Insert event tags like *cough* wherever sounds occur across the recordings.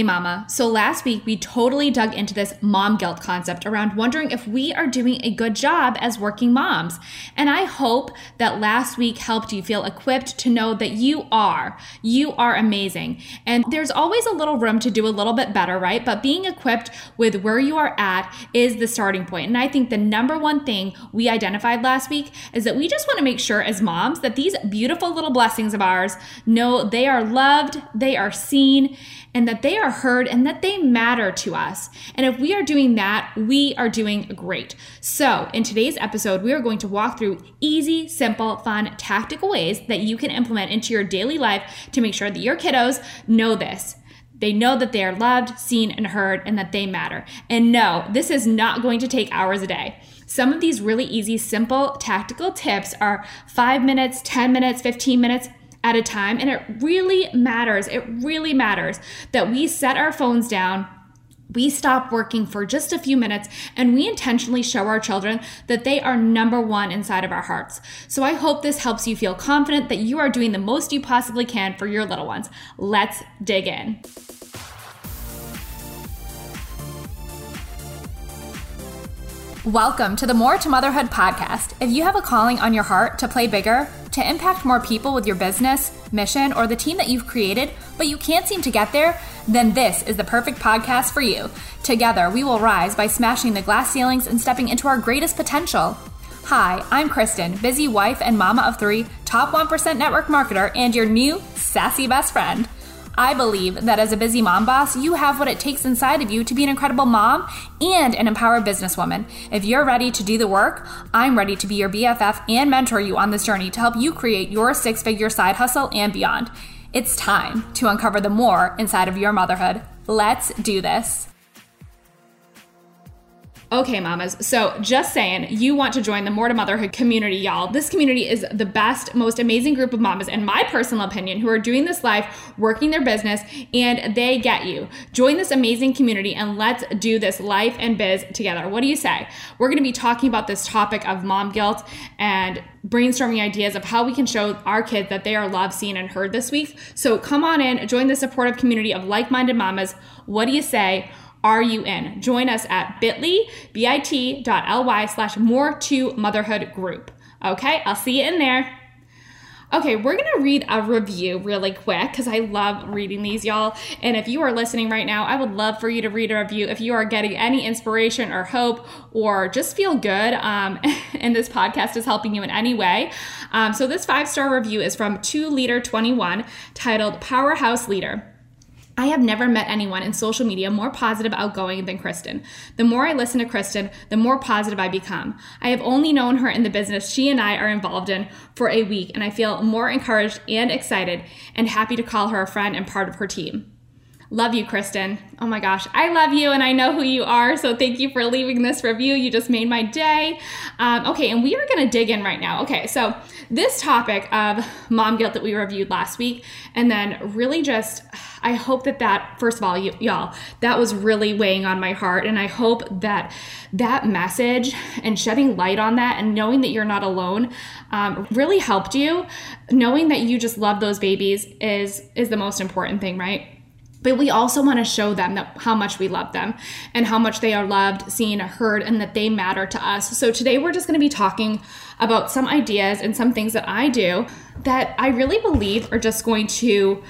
Hey mama. So last week we totally dug into this mom guilt concept around wondering if we are doing a good job as working moms. And I hope that last week helped you feel equipped to know that you are. You are amazing. And there's always a little room to do a little bit better, right? But being equipped with where you are at is the starting point. And I think the number one thing we identified last week is that we just want to make sure as moms that these beautiful little blessings of ours know they are loved, they are seen, and that they are heard and that they matter to us. And if we are doing that, we are doing great. So, in today's episode, we are going to walk through easy, simple, fun, tactical ways that you can implement into your daily life to make sure that your kiddos know this. They know that they are loved, seen, and heard, and that they matter. And no, this is not going to take hours a day. Some of these really easy, simple, tactical tips are five minutes, 10 minutes, 15 minutes, at a time. And it really matters. It really matters that we set our phones down. We stop working for just a few minutes and we intentionally show our children that they are number one inside of our hearts. So I hope this helps you feel confident that you are doing the most you possibly can for your little ones. Let's dig in. Welcome to the More to Motherhood podcast. If you have a calling on your heart to play bigger, to impact more people with your business, mission, or the team that you've created, but you can't seem to get there, then this is the perfect podcast for you. Together, we will rise by smashing the glass ceilings and stepping into our greatest potential. Hi, I'm Kristen, busy wife and mama of three, top 1% network marketer, and your new sassy best friend. I believe that as a busy mom boss, you have what it takes inside of you to be an incredible mom and an empowered businesswoman. If you're ready to do the work, I'm ready to be your BFF and mentor you on this journey to help you create your six figure side hustle and beyond. It's time to uncover the more inside of your motherhood. Let's do this. Okay, mamas. So, just saying, you want to join the More to Motherhood community, y'all. This community is the best, most amazing group of mamas, in my personal opinion, who are doing this life, working their business, and they get you. Join this amazing community and let's do this life and biz together. What do you say? We're going to be talking about this topic of mom guilt and brainstorming ideas of how we can show our kids that they are loved, seen, and heard this week. So, come on in, join the supportive community of like minded mamas. What do you say? Are you in? Join us at bit.ly, bit.ly slash more to motherhood group. Okay, I'll see you in there. Okay, we're gonna read a review really quick because I love reading these, y'all. And if you are listening right now, I would love for you to read a review if you are getting any inspiration or hope or just feel good um, *laughs* and this podcast is helping you in any way. Um, so, this five star review is from 2 Leader 21 titled Powerhouse Leader. I have never met anyone in social media more positive, outgoing than Kristen. The more I listen to Kristen, the more positive I become. I have only known her in the business she and I are involved in for a week, and I feel more encouraged and excited and happy to call her a friend and part of her team. Love you, Kristen. Oh my gosh, I love you and I know who you are. So thank you for leaving this review. You just made my day. Um, okay, and we are going to dig in right now. Okay, so this topic of mom guilt that we reviewed last week, and then really just, I hope that that, first of all, y- y'all, that was really weighing on my heart. And I hope that that message and shedding light on that and knowing that you're not alone um, really helped you. Knowing that you just love those babies is is the most important thing, right? But we also want to show them that how much we love them and how much they are loved, seen, heard, and that they matter to us. So today we're just going to be talking about some ideas and some things that I do that I really believe are just going to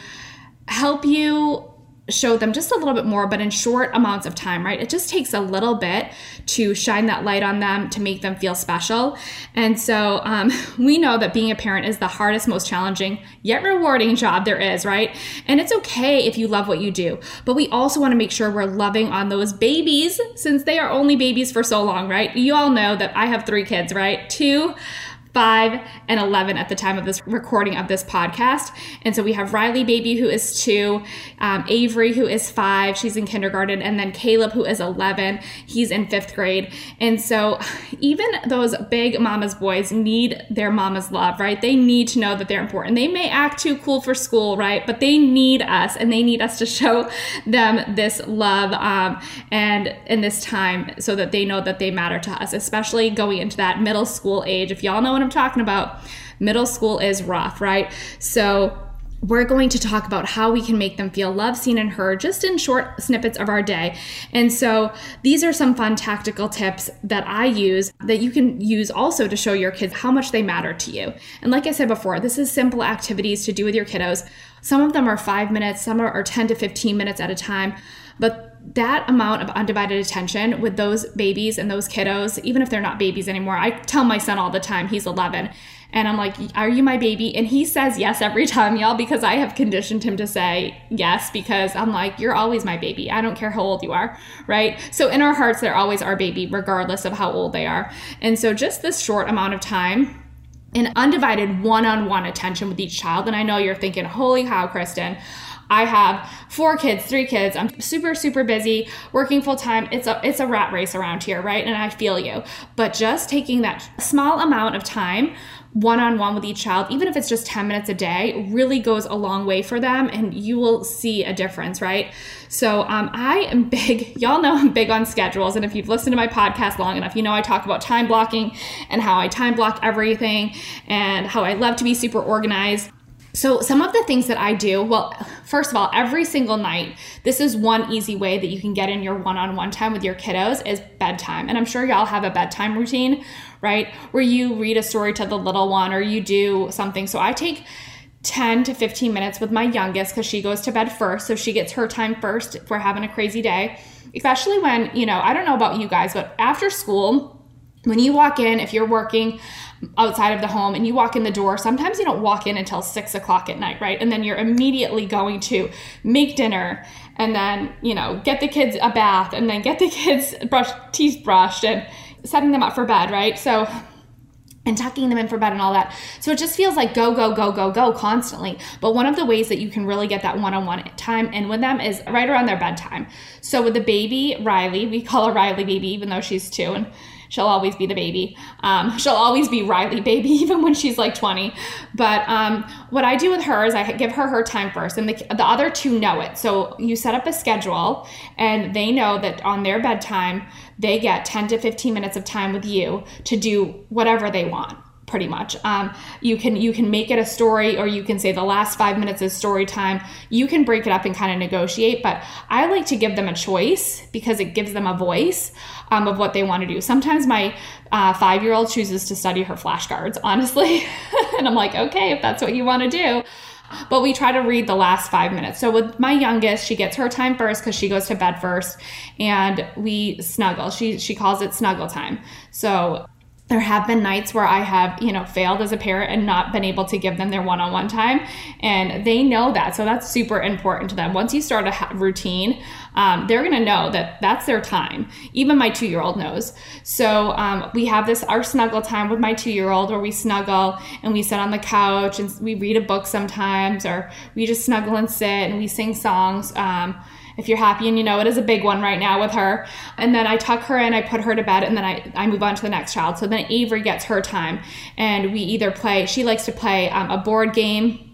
help you show them just a little bit more, but in short amounts of time, right? It just takes a little bit to shine that light on them to make them feel special. And so um, *laughs* we know that being a parent is the hardest, most challenging, yet rewarding job there is, right? And it's okay if you love what you do, but we also want to make sure we're loving on those babies since they are only babies for so long, right? You all know that I have three kids, right? Two 5 and 11 at the time of this recording of this podcast. And so we have Riley Baby, who is two, um, Avery, who is five, she's in kindergarten, and then Caleb, who is 11, he's in fifth grade. And so even those big mama's boys need their mama's love, right? They need to know that they're important. They may act too cool for school, right? But they need us and they need us to show them this love um, and in this time so that they know that they matter to us, especially going into that middle school age. If y'all know what I'm talking about. Middle school is rough, right? So we're going to talk about how we can make them feel loved, seen, and heard just in short snippets of our day. And so these are some fun tactical tips that I use that you can use also to show your kids how much they matter to you. And like I said before, this is simple activities to do with your kiddos. Some of them are five minutes, some are 10 to 15 minutes at a time. But that amount of undivided attention with those babies and those kiddos, even if they're not babies anymore, I tell my son all the time, he's 11 and I'm like, Are you my baby? And he says yes every time, y'all, because I have conditioned him to say yes because I'm like, You're always my baby. I don't care how old you are, right? So in our hearts, they're always our baby, regardless of how old they are. And so just this short amount of time, in undivided one on one attention with each child. And I know you're thinking, Holy cow, Kristen. I have four kids, three kids. I'm super, super busy, working full time. It's a it's a rat race around here, right? And I feel you. But just taking that small amount of time one on one with each child, even if it's just 10 minutes a day, really goes a long way for them and you will see a difference, right? So, um, I am big, *laughs* y'all know I'm big on schedules. And if you've listened to my podcast long enough, you know I talk about time blocking and how I time block everything and how I love to be super organized. So, some of the things that I do, well, first of all, every single night, this is one easy way that you can get in your one on one time with your kiddos is bedtime. And I'm sure y'all have a bedtime routine, right? Where you read a story to the little one or you do something. So, I take 10 to 15 minutes with my youngest because she goes to bed first. So, she gets her time first if we're having a crazy day. Especially when, you know, I don't know about you guys, but after school, when you walk in, if you're working, outside of the home and you walk in the door, sometimes you don't walk in until six o'clock at night, right? And then you're immediately going to make dinner and then, you know, get the kids a bath and then get the *laughs* kids brush teeth brushed and setting them up for bed, right? So and tucking them in for bed and all that. So it just feels like go, go, go, go, go constantly. But one of the ways that you can really get that one on one time in with them is right around their bedtime. So with the baby, Riley, we call her Riley baby, even though she's two. And she'll always be the baby. Um, she'll always be Riley baby, *laughs* even when she's like 20. But um, what I do with her is I give her her time first, and the, the other two know it. So you set up a schedule, and they know that on their bedtime, they get 10 to 15 minutes of time with you to do whatever they want pretty much. Um, you can you can make it a story, or you can say the last five minutes is story time. You can break it up and kind of negotiate, but I like to give them a choice because it gives them a voice um, of what they want to do. Sometimes my uh, five year old chooses to study her flashcards, honestly, *laughs* and I'm like, okay, if that's what you want to do but we try to read the last five minutes. So with my youngest, she gets her time first because she goes to bed first, and we snuggle. She she calls it snuggle time. So there have been nights where I have, you know, failed as a parent and not been able to give them their one on one time. And they know that. So that's super important to them. Once you start a routine, um, they're going to know that that's their time. Even my two year old knows. So um, we have this, our snuggle time with my two year old where we snuggle and we sit on the couch and we read a book sometimes, or we just snuggle and sit and we sing songs. Um, if you're happy and you know it is a big one right now with her. And then I tuck her in, I put her to bed, and then I, I move on to the next child. So then Avery gets her time, and we either play, she likes to play um, a board game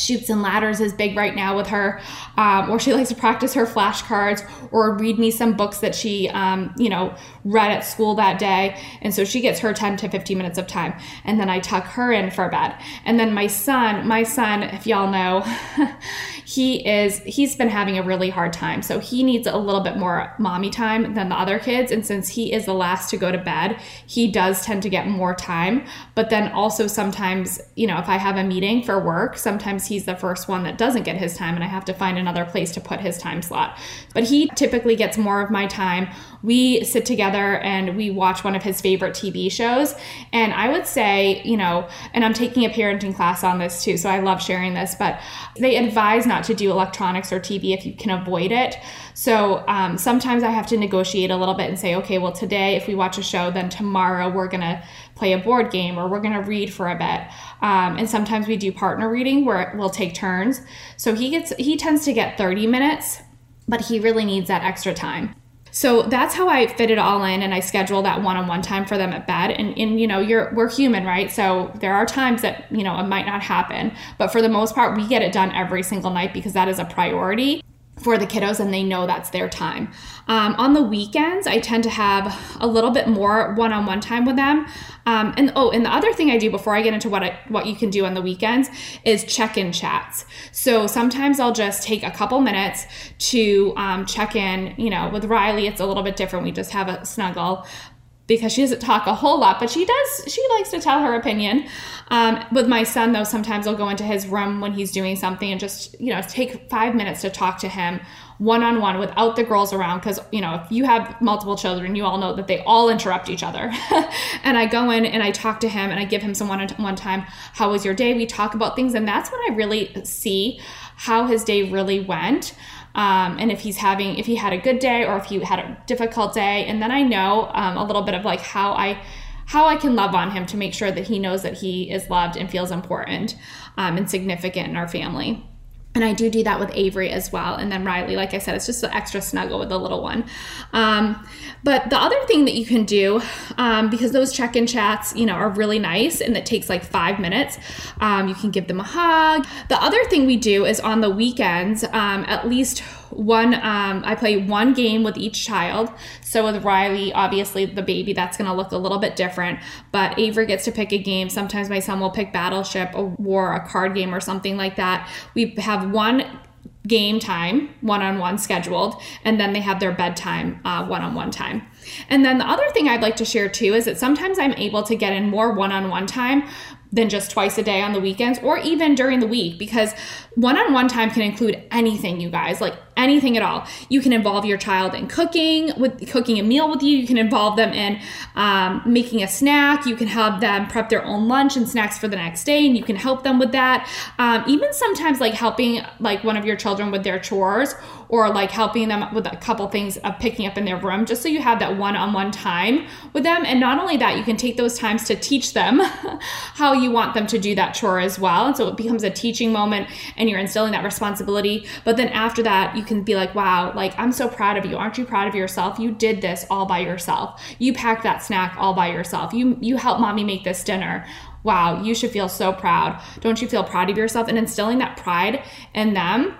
Chutes and Ladders is big right now with her, um, or she likes to practice her flashcards or read me some books that she, um, you know, read at school that day. And so she gets her 10 to 15 minutes of time. And then I tuck her in for bed. And then my son, my son, if y'all know, *laughs* he is, he's been having a really hard time. So he needs a little bit more mommy time than the other kids. And since he is the last to go to bed, he does tend to get more time. But then also sometimes, you know, if I have a meeting for work, sometimes sometimes he's the first one that doesn't get his time and I have to find another place to put his time slot. But he typically gets more of my time. We sit together and we watch one of his favorite TV shows. And I would say, you know, and I'm taking a parenting class on this too, so I love sharing this, but they advise not to do electronics or TV if you can avoid it. So um, sometimes I have to negotiate a little bit and say, okay, well, today, if we watch a show, then tomorrow we're going to play a board game or we're going to read for a bit. Um, and sometimes we do partner reading where we'll take turns. So he gets, he tends to get 30 minutes, but he really needs that extra time. So that's how I fit it all in and I schedule that one-on-one time for them at bed. And, and you know, you're we're human, right? So there are times that, you know, it might not happen. But for the most part, we get it done every single night because that is a priority. For the kiddos and they know that's their time. Um, on the weekends, I tend to have a little bit more one-on-one time with them. Um, and oh, and the other thing I do before I get into what I, what you can do on the weekends is check-in chats. So sometimes I'll just take a couple minutes to um, check in. You know, with Riley, it's a little bit different. We just have a snuggle because she doesn't talk a whole lot, but she does, she likes to tell her opinion. Um, with my son, though, sometimes I'll go into his room when he's doing something and just, you know, take five minutes to talk to him one on one without the girls around. Because, you know, if you have multiple children, you all know that they all interrupt each other. *laughs* and I go in and I talk to him and I give him some one on one time. How was your day? We talk about things. And that's when I really see how his day really went um, and if he's having if he had a good day or if he had a difficult day. And then i know um, a little bit of like how i how i can love on him to make sure that he knows that he is loved and feels important um, and significant in our family and I do do that with Avery as well. And then Riley, like I said, it's just an extra snuggle with the little one. Um, but the other thing that you can do, um, because those check in chats, you know, are really nice and it takes like five minutes, um, you can give them a hug. The other thing we do is on the weekends, um, at least one um, i play one game with each child. So with riley obviously the baby that's going to look a little bit different but avery gets to pick a game. Sometimes my son will pick battleship a war a card game or something like that. We have one game time one-on-one scheduled and then they have their bedtime uh, one-on-one time. And then the other thing i'd like to share too is that sometimes i'm able to get in more one-on-one time than just twice a day on the weekends or even during the week because one-on-one time can include anything you guys. Like anything at all. You can involve your child in cooking with cooking a meal with you. You can involve them in um, making a snack. You can have them prep their own lunch and snacks for the next day and you can help them with that. Um, even sometimes like helping like one of your children with their chores or like helping them with a couple things of picking up in their room just so you have that one-on-one time with them. And not only that you can take those times to teach them *laughs* how you want them to do that chore as well. And so it becomes a teaching moment and you're instilling that responsibility. But then after that you can be like wow like i'm so proud of you. Aren't you proud of yourself? You did this all by yourself. You packed that snack all by yourself. You you helped mommy make this dinner. Wow you should feel so proud. Don't you feel proud of yourself? And instilling that pride in them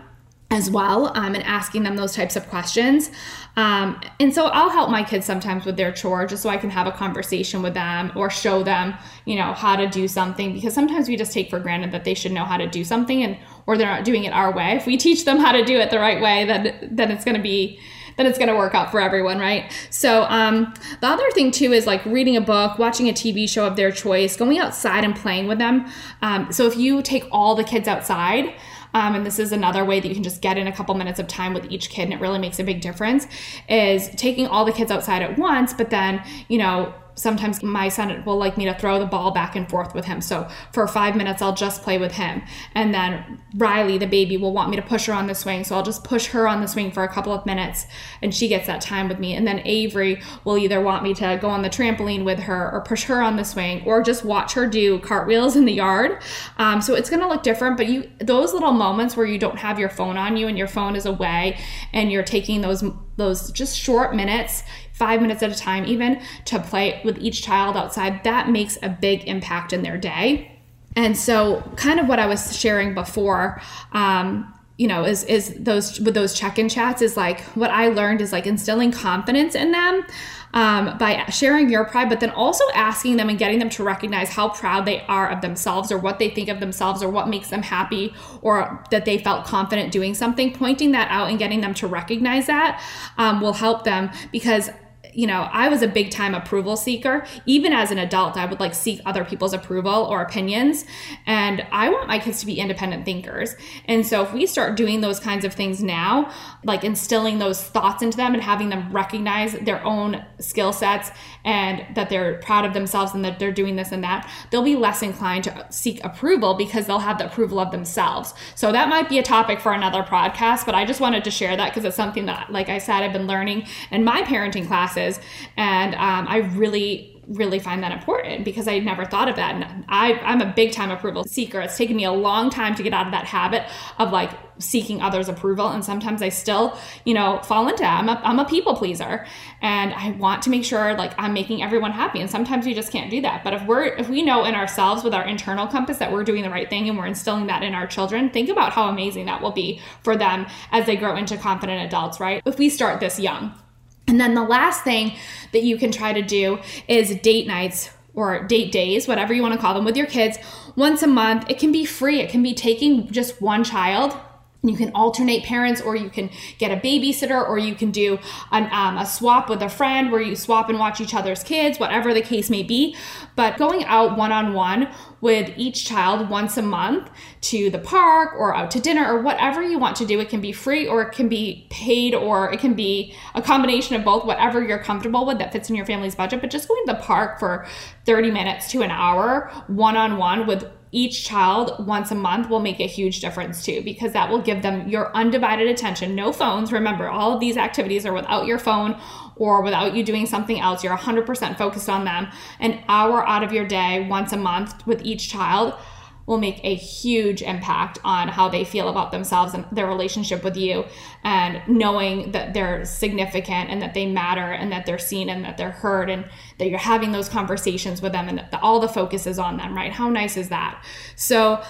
as well um, and asking them those types of questions. Um, and so I'll help my kids sometimes with their chore just so I can have a conversation with them or show them, you know, how to do something because sometimes we just take for granted that they should know how to do something and or they're not doing it our way. If we teach them how to do it the right way, then then it's going to be then it's going to work out for everyone, right? So, um, the other thing too is like reading a book, watching a TV show of their choice, going outside and playing with them. Um, so, if you take all the kids outside, um, and this is another way that you can just get in a couple minutes of time with each kid and it really makes a big difference is taking all the kids outside at once but then you know sometimes my son will like me to throw the ball back and forth with him. So for five minutes, I'll just play with him. And then Riley, the baby, will want me to push her on the swing. So I'll just push her on the swing for a couple of minutes and she gets that time with me. And then Avery will either want me to go on the trampoline with her or push her on the swing or just watch her do cartwheels in the yard. Um, so it's going to look different, but you, those little moments where you don't have your phone on you and your phone is away and you're taking those, those just short minutes, five minutes at a time, even to play with each child outside, that makes a big impact in their day. And so, kind of what I was sharing before, um, you know, is is those with those check-in chats is like what I learned is like instilling confidence in them um, by sharing your pride, but then also asking them and getting them to recognize how proud they are of themselves or what they think of themselves or what makes them happy or that they felt confident doing something. Pointing that out and getting them to recognize that um, will help them because you know, I was a big time approval seeker. Even as an adult, I would like seek other people's approval or opinions. And I want my kids to be independent thinkers. And so if we start doing those kinds of things now, like instilling those thoughts into them and having them recognize their own skill sets and that they're proud of themselves and that they're doing this and that, they'll be less inclined to seek approval because they'll have the approval of themselves. So that might be a topic for another podcast, but I just wanted to share that because it's something that, like I said, I've been learning in my parenting classes. And um, I really really find that important because I never thought of that. And I, I'm a big time approval seeker. It's taken me a long time to get out of that habit of like seeking others' approval. And sometimes I still, you know, fall into that. I'm a, I'm a people pleaser and I want to make sure like I'm making everyone happy. And sometimes we just can't do that. But if we're, if we know in ourselves with our internal compass that we're doing the right thing and we're instilling that in our children, think about how amazing that will be for them as they grow into confident adults, right? If we start this young. And then the last thing that you can try to do is date nights or date days, whatever you want to call them, with your kids once a month. It can be free, it can be taking just one child you can alternate parents or you can get a babysitter or you can do an, um, a swap with a friend where you swap and watch each other's kids whatever the case may be. But going out one-on-one with each child once a month to the park or out to dinner or whatever you want to do it can be free or it can be paid or it can be a combination of both whatever you're comfortable with that fits in your family's budget. But just going to the park for 30 minutes to an hour one-on-one with each child once a month will make a huge difference too because that will give them your undivided attention. No phones remember all of these activities are without your phone or without you doing something else. You're 100% focused on them. An hour out of your day once a month with each child will make a huge impact on how they feel about themselves and their relationship with you. And knowing that they're significant and that they matter and that they're seen and that they're heard and that you're having those conversations with them and that all the focus is on them right? How nice is that? So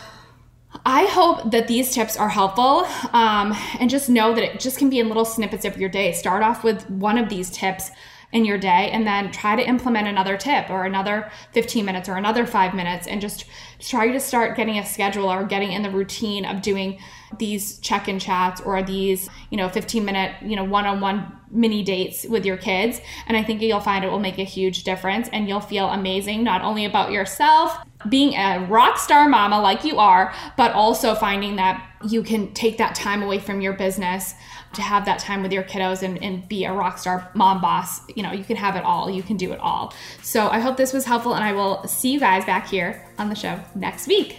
I hope that these tips are helpful um, and just know that it just can be in little snippets of your day. Start off with one of these tips in your day and then try to implement another tip or another 15 minutes or another five minutes and just try to start getting a schedule or getting in the routine of doing these check-in chats or these you know 15 minute you know one-on-one mini dates with your kids. And i think you'll find it will make a huge difference and you'll feel amazing not only about yourself being a rock star mama like you are but also finding that you can take that time away from your business to have that time with your kiddos and, and be a rock star mom boss. You know, you can have it all, you can do it all. So I hope this was helpful, and I will see you guys back here on the show next week.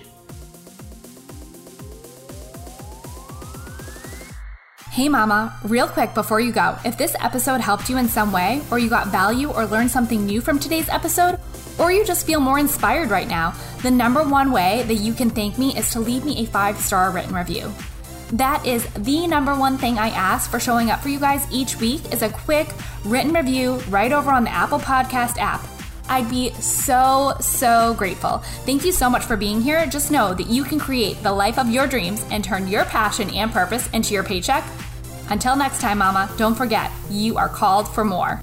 Hey, Mama, real quick before you go, if this episode helped you in some way, or you got value or learned something new from today's episode, or you just feel more inspired right now, the number one way that you can thank me is to leave me a five star written review. That is the number one thing I ask for showing up for you guys each week is a quick written review right over on the Apple Podcast app. I'd be so, so grateful. Thank you so much for being here. Just know that you can create the life of your dreams and turn your passion and purpose into your paycheck. Until next time, Mama, don't forget, you are called for more.